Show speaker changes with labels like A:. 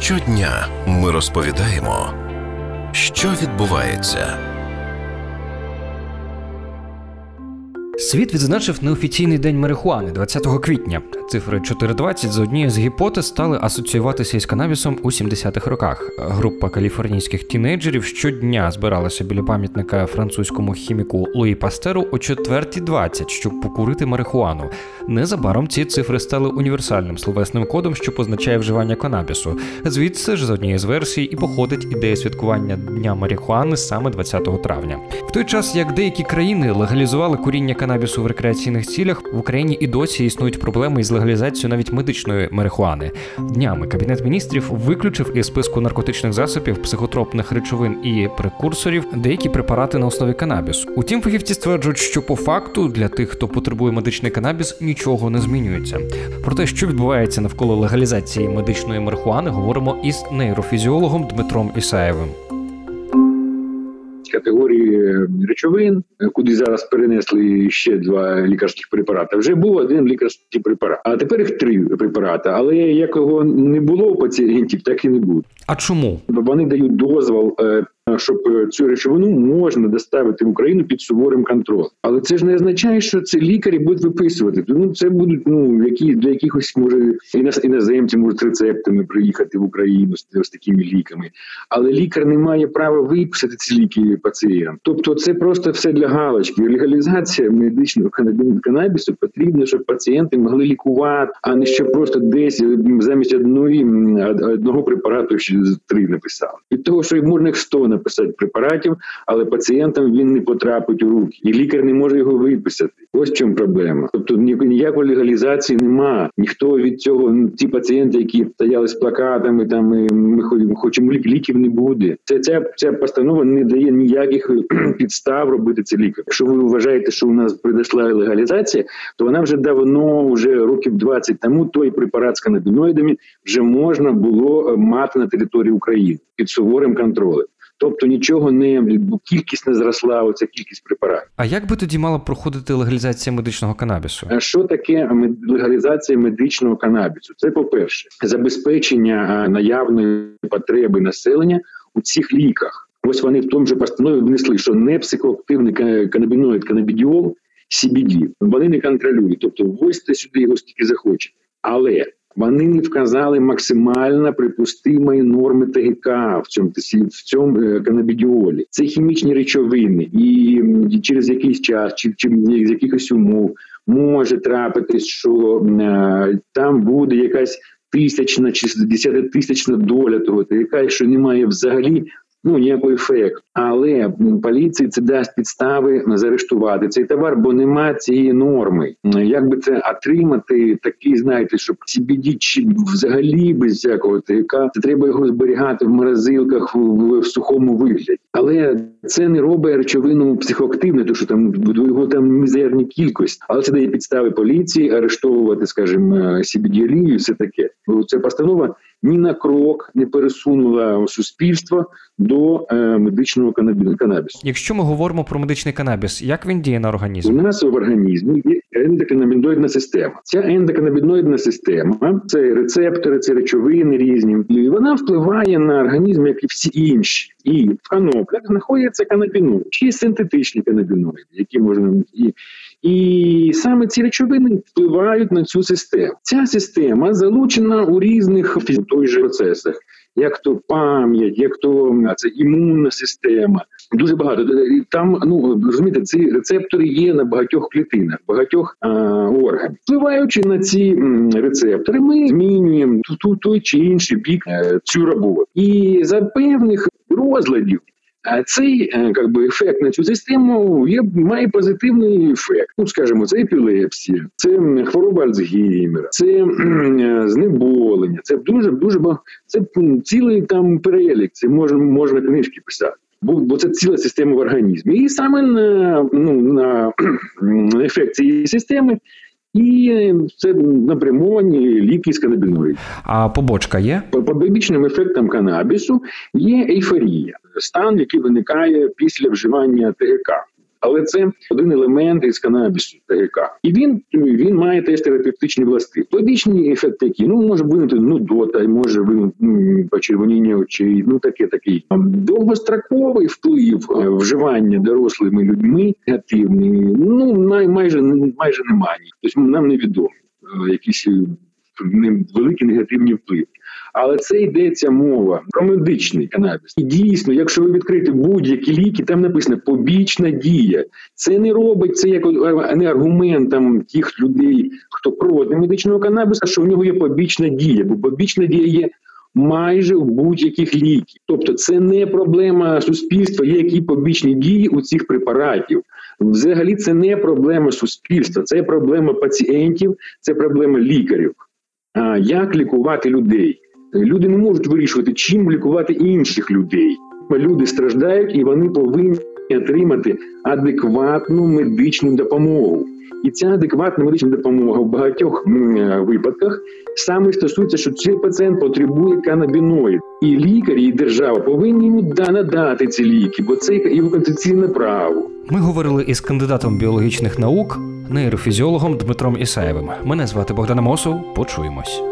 A: Щодня ми розповідаємо, що відбувається.
B: Світ відзначив неофіційний день марихуани 20 квітня. Цифри 420 з однією з гіпотез стали асоціюватися із канабісом у 70-х роках. Група каліфорнійських тінейджерів щодня збиралася біля пам'ятника французькому хіміку Луї Пастеру о 4.20, щоб покурити марихуану. Незабаром ці цифри стали універсальним словесним кодом, що позначає вживання канабісу. Звідси ж з однієї з версій і походить ідея святкування дня марихуани саме 20 травня. В той час як деякі країни легалізували куріння канабісу в рекреаційних цілях, в Україні і досі існують проблеми із легалізацією навіть медичної марихуани. Днями кабінет міністрів виключив із списку наркотичних засобів, психотропних речовин і прекурсорів деякі препарати на основі канабісу. Утім, фахівці стверджують, що по факту для тих, хто потребує медичний канабіс, нічого не змінюється. Про те, що відбувається навколо легалізації медичної марихуани, говоримо із нейрофізіологом Дмитром Ісаєвим
C: категорії речовин, куди зараз перенесли ще два лікарських препарати. Вже був один лікарський препарат, а тепер їх три препарати. Але як його не було у пацієнтів, так і не буде.
B: А чому
C: вони дають дозвол е, щоб е, цю речовину можна доставити в Україну під суворим контролем. Але це ж не означає, що це лікарі будуть виписувати. Ну це будуть ну які для якихось може іноземці можуть рецептами приїхати в Україну з, з такими ліками. Але лікар не має права виписати ці ліки пацієнт. Тобто, це просто все для галочки. Легалізація медичного канабісу потрібна, щоб пацієнти могли лікувати, а не щоб просто десь замість одної одного препарату ще три написали. Від того, що можна їх 100 написати препаратів, але пацієнтам він не потрапить у руки, і лікар не може його виписати. Ось в чому проблема. Тобто ніякої легалізації нема. Ніхто від цього ті пацієнти, які стояли з плакатами, там ми хочемо ліків, не буде. Це ця ця постанова не дає ніяких підстав робити це лікар. Якщо ви вважаєте, що у нас прийшла легалізація, то вона вже давно, вже років 20 тому, той препарат з канабіноїдами вже можна було е, мати на території України під суворим контролем. Тобто нічого не кількість не зросла. Оця кількість препаратів.
B: А як би тоді мала проходити легалізація медичного канабісу?
C: Що таке легалізація медичного канабісу? Це по перше, забезпечення наявної потреби населення у цих ліках. Ось вони в тому же постанові внесли, що не психоактивний канабіноїд, канабідіол, CBD, вони не контролюють. Тобто, ввозьте сюди його скільки захочете. Але вони не вказали максимально припустимої норми ТГК в цьому в цьому е, канабідіолі. Це хімічні речовини, і через якийсь час, чи, чи з якихось умов може трапитись, що е, там буде якась тисячна чи десятитисячна доля того ТГК, що немає взагалі ну ніякого ефекту. Але поліції це дасть підстави заарештувати цей товар, бо нема цієї норми. Як би це отримати, такий знаєте, щоб CBD чи взагалі без всякого ТК, це треба його зберігати в морозилках в, в сухому вигляді. Але це не робить речовину психоактивне, тому що там його там мізерні кількості, але це дає підстави поліції арештовувати, скажімо, CBD-олію і все таке. Це постанова ні на крок не пересунула суспільство до е, медичного канабісу.
B: Якщо ми говоримо про медичний канабіс, як він діє на організм?
C: У нас в організмі є ендоканабідоїдна система. Ця ендоканабідноїдна система це рецептори, це речовини різні, і вона впливає на організм, як і всі інші. І в каноплях знаходяться канабіноїди, чи синтетичні канабіноїди, які можна і і саме ці речовини впливають на цю систему. Ця система залучена у різних той же процесах, як то пам'ять, як то це імунна система. Дуже багато там. Ну розумієте, ці рецептори є на багатьох клітинах, багатьох а, органів. Впливаючи на ці м, рецептори, ми змінюємо ту той чи інший бік е, цю роботу. І за певних розладів цей как е, ефект на цю систему є має позитивний ефект. Ну скажімо, це епілепсія, це хвороба Альцгеймера, це е, знеболення. Це дуже дуже це цілий там перелік. Це можна можна книжки писати. Бо це ціла система в організмі, і саме на ну на ефект цієї системи і це напрямовані ліки з канабіноїдів.
B: А побочка є?
C: По побічним ефектам канабісу є ейфорія, стан, який виникає після вживання ТГК. Але це один елемент із канабісу ТГК. І він він має теж терапевтичні властивості. Побічні ефекти, які ну може виникнути нудота, може виникнути ну, почервоніння очей, ну таке такий довгостроковий вплив е, вживання дорослими людьми негативний. Ну май- майже майже немає. Тобто нам невідомо е, якісь е, великі негативні впливи. Але це йдеться мова про медичний канабіс. І дійсно, якщо ви відкриєте будь-які ліки, там написано побічна дія. Це не робить це як е, не аргументом тих людей, хто проти медичного канабіса, що в нього є побічна дія, бо побічна дія є. Майже у будь-яких ліків, тобто це не проблема суспільства, є які побічні дії у цих препаратів. Взагалі, це не проблема суспільства, це проблема пацієнтів, це проблема лікарів. А як лікувати людей? Люди не можуть вирішувати, чим лікувати інших людей. Люди страждають і вони повинні отримати адекватну медичну допомогу. І ця адекватна медична допомога в багатьох випадках саме стосується, що цей пацієнт потребує канабіноїд. І лікарі, і держава повинні йому надати ці ліки, бо це його конституційне право.
B: Ми говорили із кандидатом біологічних наук, нейрофізіологом Дмитром Ісаєвим. Мене звати Богдан Мосов. Почуємось.